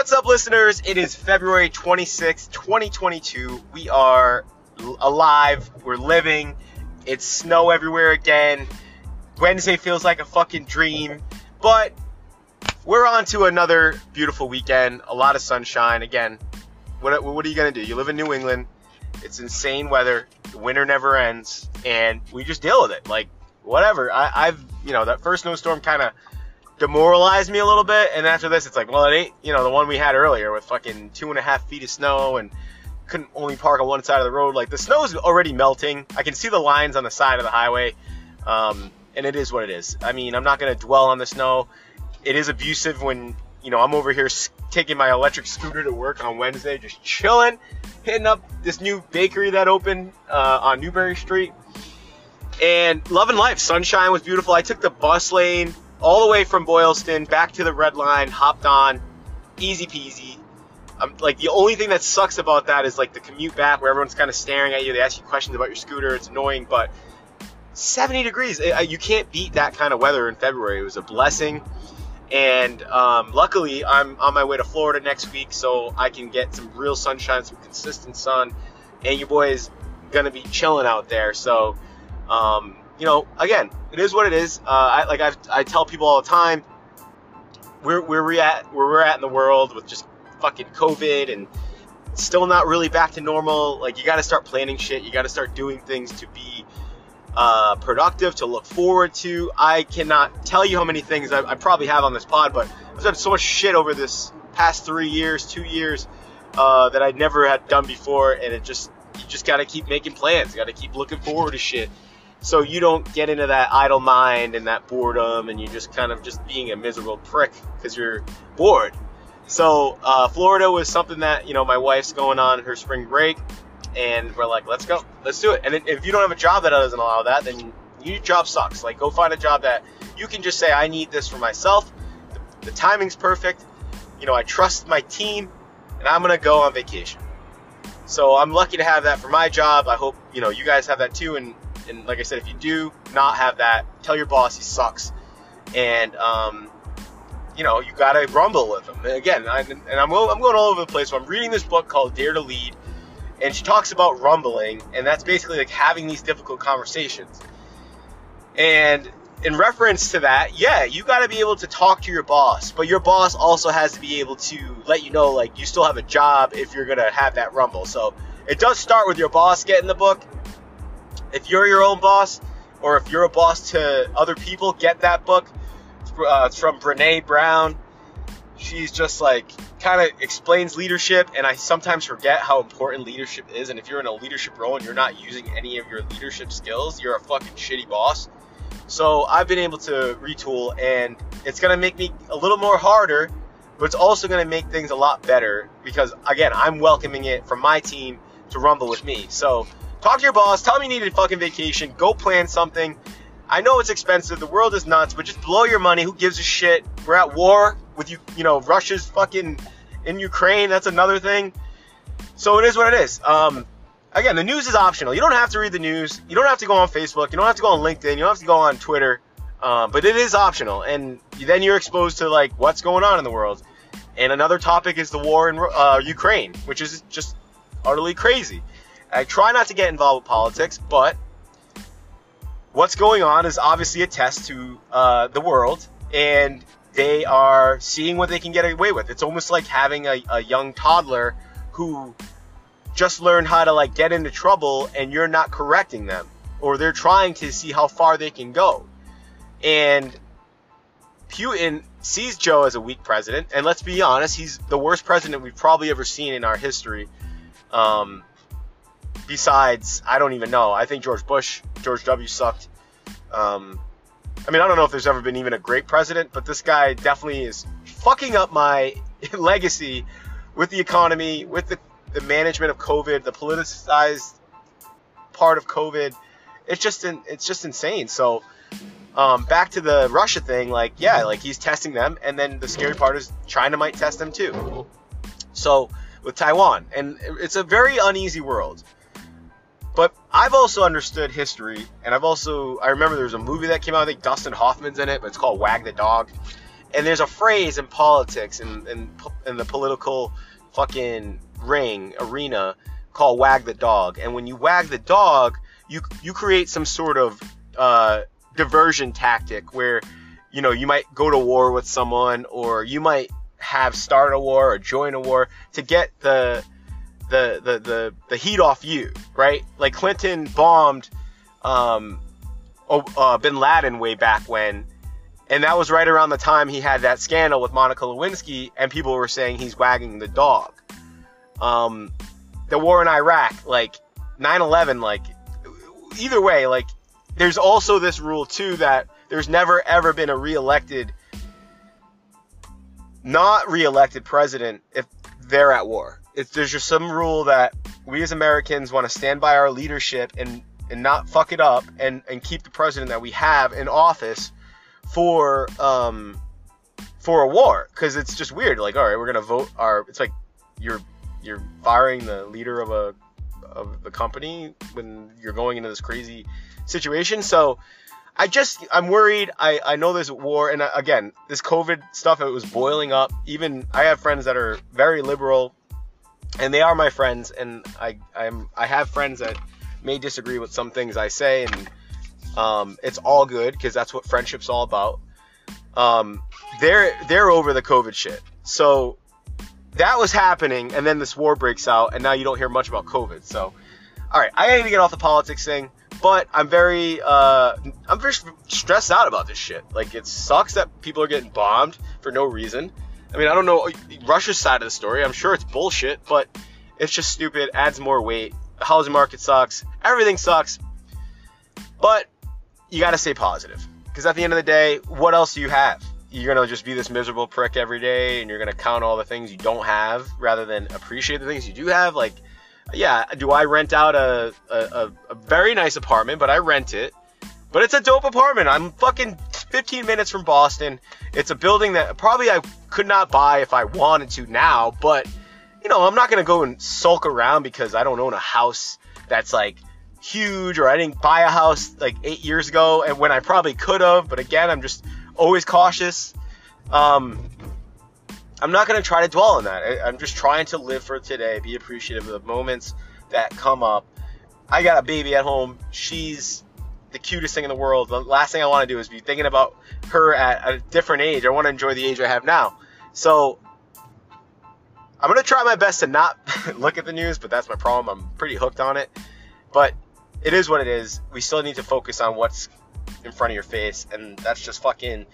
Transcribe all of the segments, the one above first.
What's up, listeners? It is February 26th, 2022. We are alive. We're living. It's snow everywhere again. Wednesday feels like a fucking dream. But we're on to another beautiful weekend. A lot of sunshine. Again, what, what are you going to do? You live in New England. It's insane weather. The winter never ends. And we just deal with it. Like, whatever. I, I've, you know, that first snowstorm kind of demoralized me a little bit. And after this, it's like, well, it ain't, you know, the one we had earlier with fucking two and a half feet of snow and couldn't only park on one side of the road. Like the snow's already melting. I can see the lines on the side of the highway. Um, and it is what it is. I mean, I'm not going to dwell on the snow. It is abusive when, you know, I'm over here taking my electric scooter to work on Wednesday, just chilling, hitting up this new bakery that opened uh, on Newbury Street. And loving life. Sunshine was beautiful. I took the bus lane all the way from Boylston back to the red line, hopped on, easy peasy. Um, like the only thing that sucks about that is like the commute back where everyone's kind of staring at you. They ask you questions about your scooter. It's annoying, but 70 degrees. You can't beat that kind of weather in February. It was a blessing. And um, luckily, I'm on my way to Florida next week, so I can get some real sunshine, some consistent sun. And your boy is gonna be chilling out there. So, um, you know, again, it is what it is. Uh, I, like I've, i tell people all the time, where, where we're at, where we're at in the world with just fucking COVID and still not really back to normal. Like you got to start planning shit. You got to start doing things to be uh, productive, to look forward to. I cannot tell you how many things I, I, probably have on this pod, but I've done so much shit over this past three years, two years uh, that I never had done before, and it just you just got to keep making plans. You got to keep looking forward to shit so you don't get into that idle mind and that boredom and you're just kind of just being a miserable prick because you're bored. So uh, florida was something that you know my wife's going on her spring break and we're like let's go. Let's do it. And if you don't have a job that doesn't allow that then your job sucks. Like go find a job that you can just say i need this for myself. The, the timing's perfect. You know i trust my team and i'm gonna go on vacation. So i'm lucky to have that for my job. I hope you know you guys have that too and and like I said, if you do not have that, tell your boss he sucks. And, um, you know, you got to rumble with him. And again, I, and I'm, I'm going all over the place. So I'm reading this book called Dare to Lead. And she talks about rumbling. And that's basically like having these difficult conversations. And in reference to that, yeah, you got to be able to talk to your boss, but your boss also has to be able to let you know, like, you still have a job if you're going to have that rumble. So it does start with your boss getting the book, if you're your own boss or if you're a boss to other people, get that book. Uh, it's from Brene Brown. She's just like kind of explains leadership, and I sometimes forget how important leadership is. And if you're in a leadership role and you're not using any of your leadership skills, you're a fucking shitty boss. So I've been able to retool, and it's gonna make me a little more harder, but it's also gonna make things a lot better because again, I'm welcoming it from my team to rumble with me. So Talk to your boss. Tell him you need a fucking vacation. Go plan something. I know it's expensive. The world is nuts, but just blow your money. Who gives a shit? We're at war with you. You know, Russia's fucking in Ukraine. That's another thing. So it is what it is. Um, again, the news is optional. You don't have to read the news. You don't have to go on Facebook. You don't have to go on LinkedIn. You don't have to go on Twitter. Um, but it is optional, and then you're exposed to like what's going on in the world. And another topic is the war in uh, Ukraine, which is just utterly crazy. I try not to get involved with politics, but what's going on is obviously a test to uh, the world, and they are seeing what they can get away with. It's almost like having a, a young toddler who just learned how to like get into trouble, and you're not correcting them, or they're trying to see how far they can go. And Putin sees Joe as a weak president, and let's be honest, he's the worst president we've probably ever seen in our history. Um, besides, I don't even know. I think George Bush, George W. sucked. Um, I mean, I don't know if there's ever been even a great president, but this guy definitely is fucking up my legacy with the economy, with the, the management of COVID, the politicized part of COVID. It's just in, it's just insane. So um, back to the Russia thing, like yeah, like he's testing them, and then the scary part is China might test them too. So with Taiwan, and it's a very uneasy world. I've also understood history, and I've also I remember there was a movie that came out. I think Dustin Hoffman's in it, but it's called Wag the Dog. And there's a phrase in politics and in, in, in the political fucking ring arena called wag the dog. And when you wag the dog, you you create some sort of uh, diversion tactic where you know you might go to war with someone or you might have start a war or join a war to get the the the the, the heat off you, right? Like Clinton bombed um, uh, Bin Laden way back when, and that was right around the time he had that scandal with Monica Lewinsky, and people were saying he's wagging the dog. Um, the war in Iraq, like 9/11, like either way, like there's also this rule too that there's never ever been a reelected, not reelected president if they're at war. It's, there's just some rule that we as Americans want to stand by our leadership and and not fuck it up and and keep the president that we have in office for um for a war because it's just weird like all right we're gonna vote our it's like you're you're firing the leader of a of the company when you're going into this crazy situation so I just I'm worried. I I know there's war, and uh, again, this COVID stuff it was boiling up. Even I have friends that are very liberal, and they are my friends, and I I'm I have friends that may disagree with some things I say, and um, it's all good because that's what friendship's all about. Um, they're they're over the COVID shit, so that was happening, and then this war breaks out, and now you don't hear much about COVID. So, all right, I gotta get off the politics thing, but I'm very uh, I'm very stressed out about this shit. Like, it sucks that people are getting bombed for no reason. I mean, I don't know Russia's side of the story. I'm sure it's bullshit, but it's just stupid. Adds more weight. The housing market sucks. Everything sucks. But you got to stay positive. Because at the end of the day, what else do you have? You're to just be this miserable prick every day and you're to count all the things you don't have rather than appreciate the things you do have. Like, yeah, do I rent out a, a, a very nice apartment, but I rent it. But it's a dope apartment. I'm fucking 15 minutes from Boston. It's a building that probably I could not buy if I wanted to now, but you know, I'm not gonna go and sulk around because I don't own a house that's like huge or I didn't buy a house like eight years ago and when I probably could have. But again, I'm just always cautious. Um, I'm not gonna try to dwell on that. I, I'm just trying to live for today, be appreciative of the moments that come up. I got a baby at home. She's the cutest thing in the world. The last thing I want to do is be thinking about her at a different age. I want to enjoy the age I have now. So I'm gonna try my best to not look at the news, but that's my problem. I'm pretty hooked on it. But it is what it is. We still need to focus on what's in front of your face, and that's just fucking.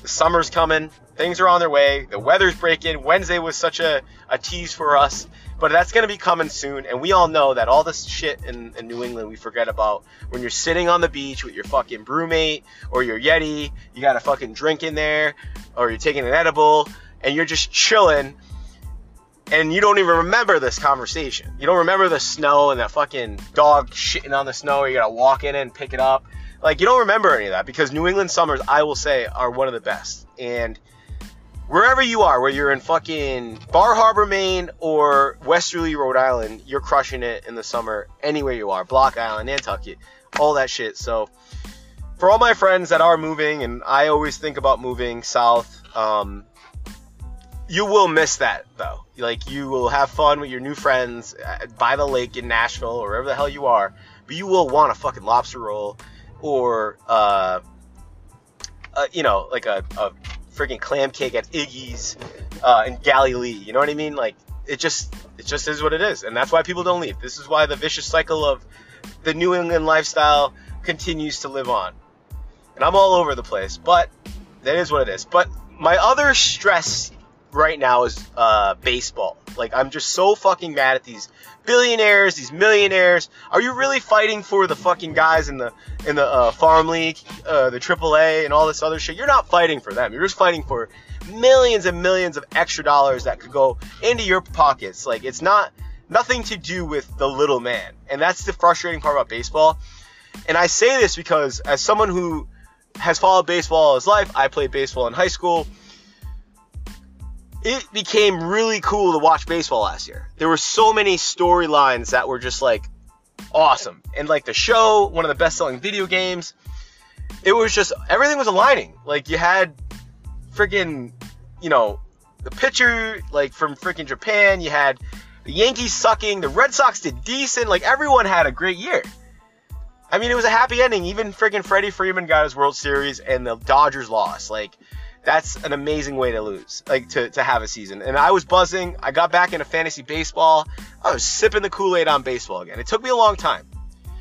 The summer's coming. Things are on their way. The weather's breaking. Wednesday was such a, a tease for us, but that's going to be coming soon. And we all know that all this shit in, in New England we forget about when you're sitting on the beach with your fucking BrüMate or your Yeti. You got a fucking drink in there, or you're taking an edible, and you're just chilling and you don't even remember this conversation. You don't remember the snow and that fucking dog shitting on the snow, or you gotta walk in and pick it up. Like, you don't remember any of that because New England summers, I will say, are one of the best. And wherever you are, whether you're in fucking Bar Harbor, Maine, or Westerly, Rhode Island, you're crushing it in the summer anywhere you are. Block Island, Nantucket, all that shit. So, for all my friends that are moving, and I always think about moving south, um, you will miss that though. Like you will have fun with your new friends by the lake in Nashville or wherever the hell you are, but you will want a fucking lobster roll or uh, uh you know like a, a freaking clam cake at Iggy's uh, in Galilee. You know what I mean? Like it just it just is what it is, and that's why people don't leave. This is why the vicious cycle of the New England lifestyle continues to live on. And I'm all over the place, but that is what it is. But my other stress right now is uh, baseball. Like I'm just so fucking mad at these billionaires, these millionaires. Are you really fighting for the fucking guys in the in the uh, farm league, uh, the AAA, and all this other shit? You're not fighting for them. You're just fighting for millions and millions of extra dollars that could go into your pockets. Like it's not nothing to do with the little man, and that's the frustrating part about baseball. And I say this because as someone who has followed baseball all his life, I played baseball in high school it became really cool to watch baseball last year. There were so many storylines that were just like awesome. And like the show, one of the best selling video games, it was just everything was aligning. Like you had freaking, you know, the pitcher like from freaking Japan. You had the Yankees sucking. The Red Sox did decent. Like everyone had a great year. I mean, it was a happy ending. Even freaking Freddie Freeman got his World Series, and the Dodgers lost. Like that's an amazing way to lose, like to, to have a season. And I was buzzing. I got back into fantasy baseball. I was sipping the Kool Aid on baseball again. It took me a long time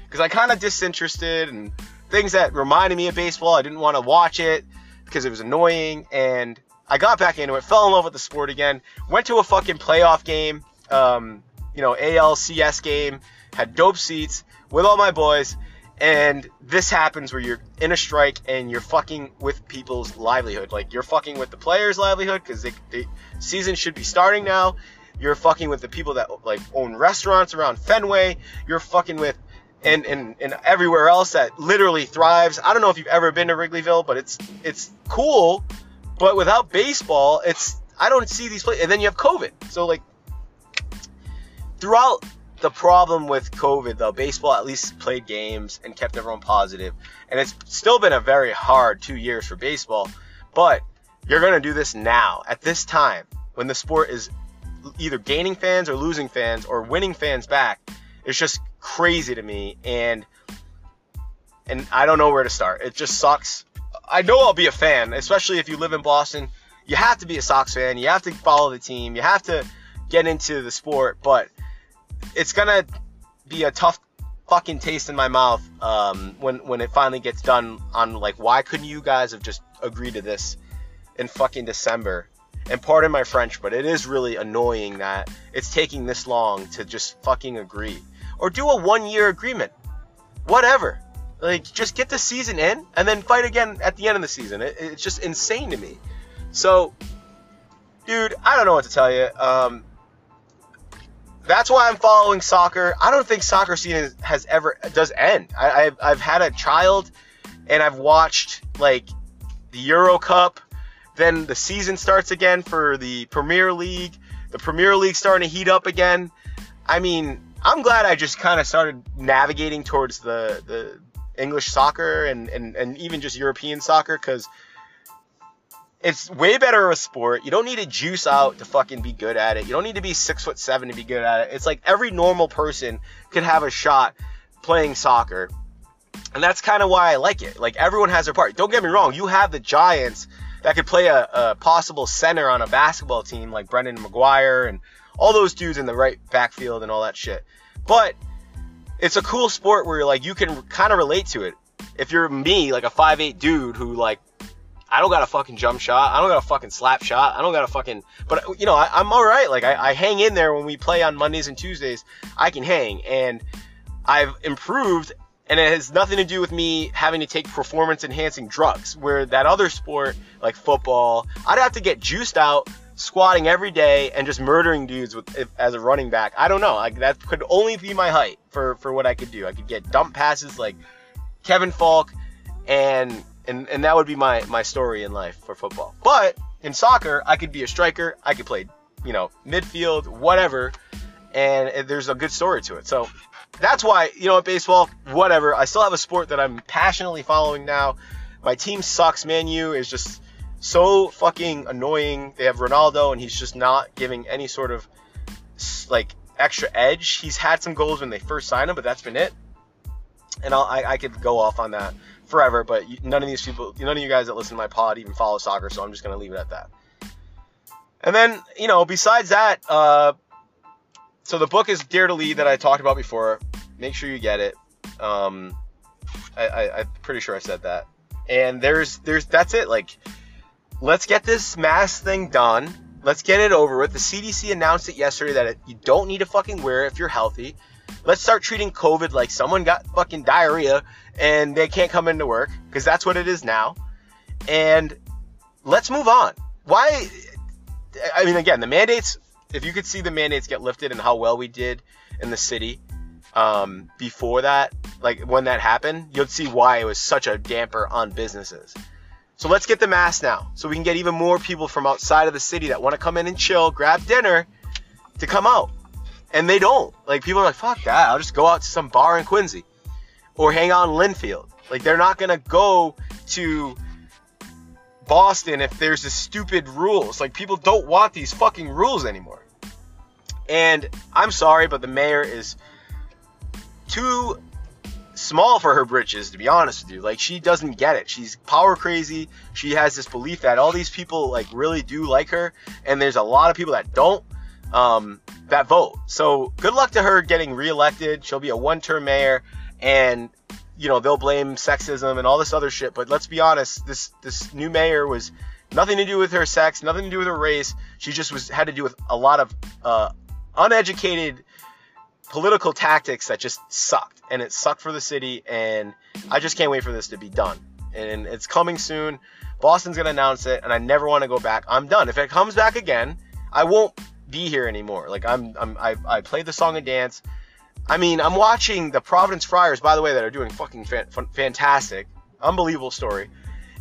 because I kind of disinterested and things that reminded me of baseball. I didn't want to watch it because it was annoying. And I got back into it, fell in love with the sport again, went to a fucking playoff game, um, you know, ALCS game, had dope seats with all my boys. And this happens where you're in a strike and you're fucking with people's livelihood. Like you're fucking with the players' livelihood because the season should be starting now. You're fucking with the people that like own restaurants around Fenway. You're fucking with and, and, and everywhere else that literally thrives. I don't know if you've ever been to Wrigleyville, but it's it's cool. But without baseball, it's I don't see these places. And then you have COVID. So like throughout the problem with COVID, though, baseball at least played games and kept everyone positive, and it's still been a very hard two years for baseball. But you're gonna do this now at this time when the sport is either gaining fans or losing fans or winning fans back. It's just crazy to me, and and I don't know where to start. It just sucks. I know I'll be a fan, especially if you live in Boston. You have to be a Sox fan. You have to follow the team. You have to get into the sport, but it's gonna be a tough fucking taste in my mouth um, when when it finally gets done. On like, why couldn't you guys have just agreed to this in fucking December? And pardon my French, but it is really annoying that it's taking this long to just fucking agree or do a one year agreement. Whatever. Like, just get the season in and then fight again at the end of the season. It, it's just insane to me. So, dude, I don't know what to tell you. Um, that's why I'm following soccer. I don't think soccer season has ever does end. I, have I've had a child, and I've watched like the Euro Cup. Then the season starts again for the Premier League. The Premier League starting to heat up again. I mean, I'm glad I just kind of started navigating towards the the English soccer and and, and even just European soccer because it's way better of a sport. You don't need to juice out to fucking be good at it. You don't need to be six foot seven to be good at it. It's like every normal person could have a shot playing soccer. And that's kind of why I like it. Like everyone has their part. Don't get me wrong. You have the Giants that could play a, a possible center on a basketball team like Brendan McGuire and all those dudes in the right backfield and all that shit. But it's a cool sport where like you can kind of relate to it. If you're me, like a 5'8 dude who like I don't got a fucking jump shot. I don't got a fucking slap shot. I don't got a fucking. But you know, I, am all right. Like I, I hang in there when we play on Mondays and Tuesdays. I can hang, and I've improved. And it has nothing to do with me having to take performance enhancing drugs. Where that other sport, like football, I'd have to get juiced out, squatting every day, and just murdering dudes with if, as a running back. I don't know. Like that could only be my height for for what I could do. I could get dump passes like Kevin Faulk, and and and that would be my my story in life for football. But in soccer, I could be a striker. I could play, you know, midfield, whatever, and there's a good story to it. So that's why you know, at baseball, whatever. I still have a sport that I'm passionately following now. My team sucks. Man U is just so fucking annoying. They have Ronaldo, and he's just not giving any sort of like extra edge. He's had some goals when they first signed him, but that's been it. And I'll, I, I could go off on that forever, but none of these people, none of you guys that listen to my pod even follow soccer, so I'm just gonna leave it at that. And then, you know, besides that, uh, so the book is Dare to Lead that I talked about before. Make sure you get it. Um, I, I, I'm pretty sure I said that. And there's, there's, that's it. Like, let's get this mask thing done. Let's get it over with. The CDC announced it yesterday that it, you don't need to fucking wear it if you're healthy. Let's start treating COVID like someone got fucking diarrhea and they can't come into work because that's what it is now. And let's move on. Why? I mean, again, the mandates, if you could see the mandates get lifted and how well we did in the city um, before that, like when that happened, you'd see why it was such a damper on businesses. So let's get the mask now so we can get even more people from outside of the city that want to come in and chill, grab dinner to come out. And they don't. Like people are like, fuck that. I'll just go out to some bar in Quincy or hang out in Lynnfield. Like they're not gonna go to Boston if there's a stupid rules. Like people don't want these fucking rules anymore. And I'm sorry, but the mayor is too small for her britches, to be honest with you. Like she doesn't get it. She's power crazy. She has this belief that all these people like really do like her, and there's a lot of people that don't um, that vote. So good luck to her getting reelected. She'll be a one-term mayor, and you know they'll blame sexism and all this other shit. But let's be honest, this this new mayor was nothing to do with her sex, nothing to do with her race. She just was had to do with a lot of uh, uneducated political tactics that just sucked and it sucked for the city and i just can't wait for this to be done and it's coming soon boston's to announce it and i never want to go back i'm done if it comes back again i won't be here anymore like i'm, I'm I, I played the song and dance i mean i'm watching the providence friars by the way that are doing fucking fan, fantastic unbelievable story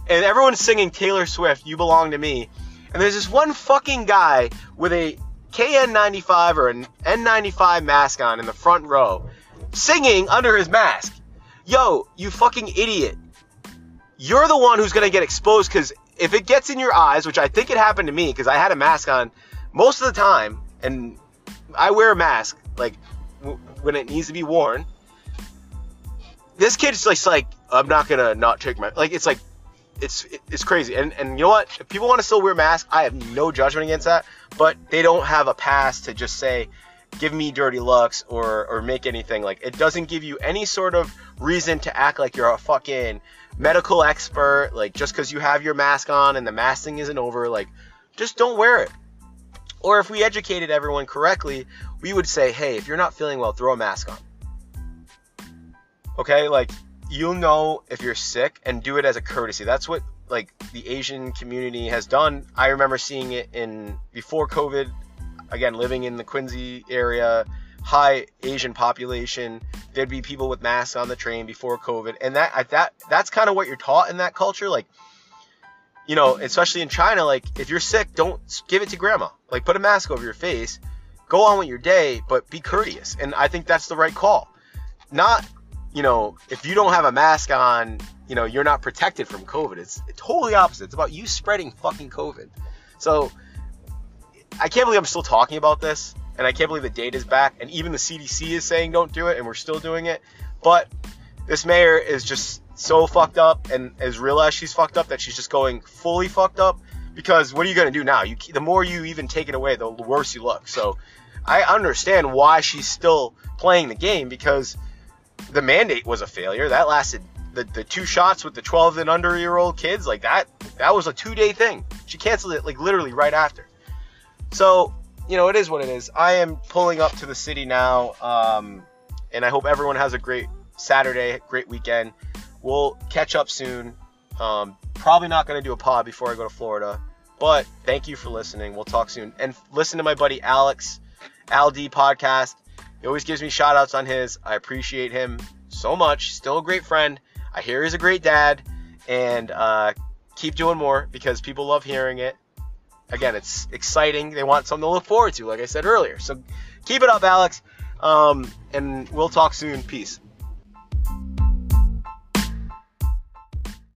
and everyone's singing taylor swift you belong to me and there's this one fucking guy with a KN95 or an N95 mask on in the front row, singing under his mask. Yo, you fucking idiot. You're the one who's gonna get exposed because if it gets in your eyes, which I think it happened to me because I had a mask on most of the time, and I wear a mask like w- when it needs to be worn. This kid's just like, I'm not gonna not take my like. It's like it's it's crazy. And and you know what? If people want to still wear masks, I have no judgment against that. But they don't have a pass to just say, give me dirty looks or or make anything like. It doesn't give you any sort of reason to act like you're a fucking medical expert. Like just because you have your mask on and the mask thing isn't over, like just don't wear it. Or if we educated everyone correctly, we would say, hey, if you're not feeling well, throw a mask on. Okay, like you'll know if you're sick and do it as a courtesy. That's what like the Asian community has done. I remember seeing it in before COVID. Again, living in the Quincy area, high Asian population. There'd be people with masks on the train before COVID, and that that that's kind of what you're taught in that culture. Like, you know, especially in China, like if you're sick, don't give it to grandma. Like, put a mask over your face, go on with your day, but be courteous. And I think that's the right call. Not you know, if you don't have a mask on, you know, you're not protected from COVID. It's, totally opposite. It's about you spreading fucking COVID. So I can't believe I'm still talking about this, and I can't believe the data is back, and even the CDC is saying don't do it, and we're still doing it. But this mayor is just so fucked up, and has realized she's fucked up that she's just going fully fucked up. Because what are you gonna do now? You the more you even take it away, the worse you look. So I understand why she's still playing the game because the mandate was a failure. That lasted the, the two shots with the 12 and under year old kids like that that was a two day thing she canceled it like literally right after so you know it is what it is i am pulling up to the city now um, and i hope everyone has a great saturday great weekend we'll catch up soon um, probably not going to do a pod before i go to florida but thank you for listening we'll talk soon and listen to my buddy alex al d podcast he always gives me shout outs on his. I appreciate him so much. Still a great friend. I hear he's a great dad. And uh, keep doing more because people love hearing it. Again, it's exciting. They want something to look forward to, like I said earlier. So keep it up, Alex. Um, and we'll talk soon. Peace.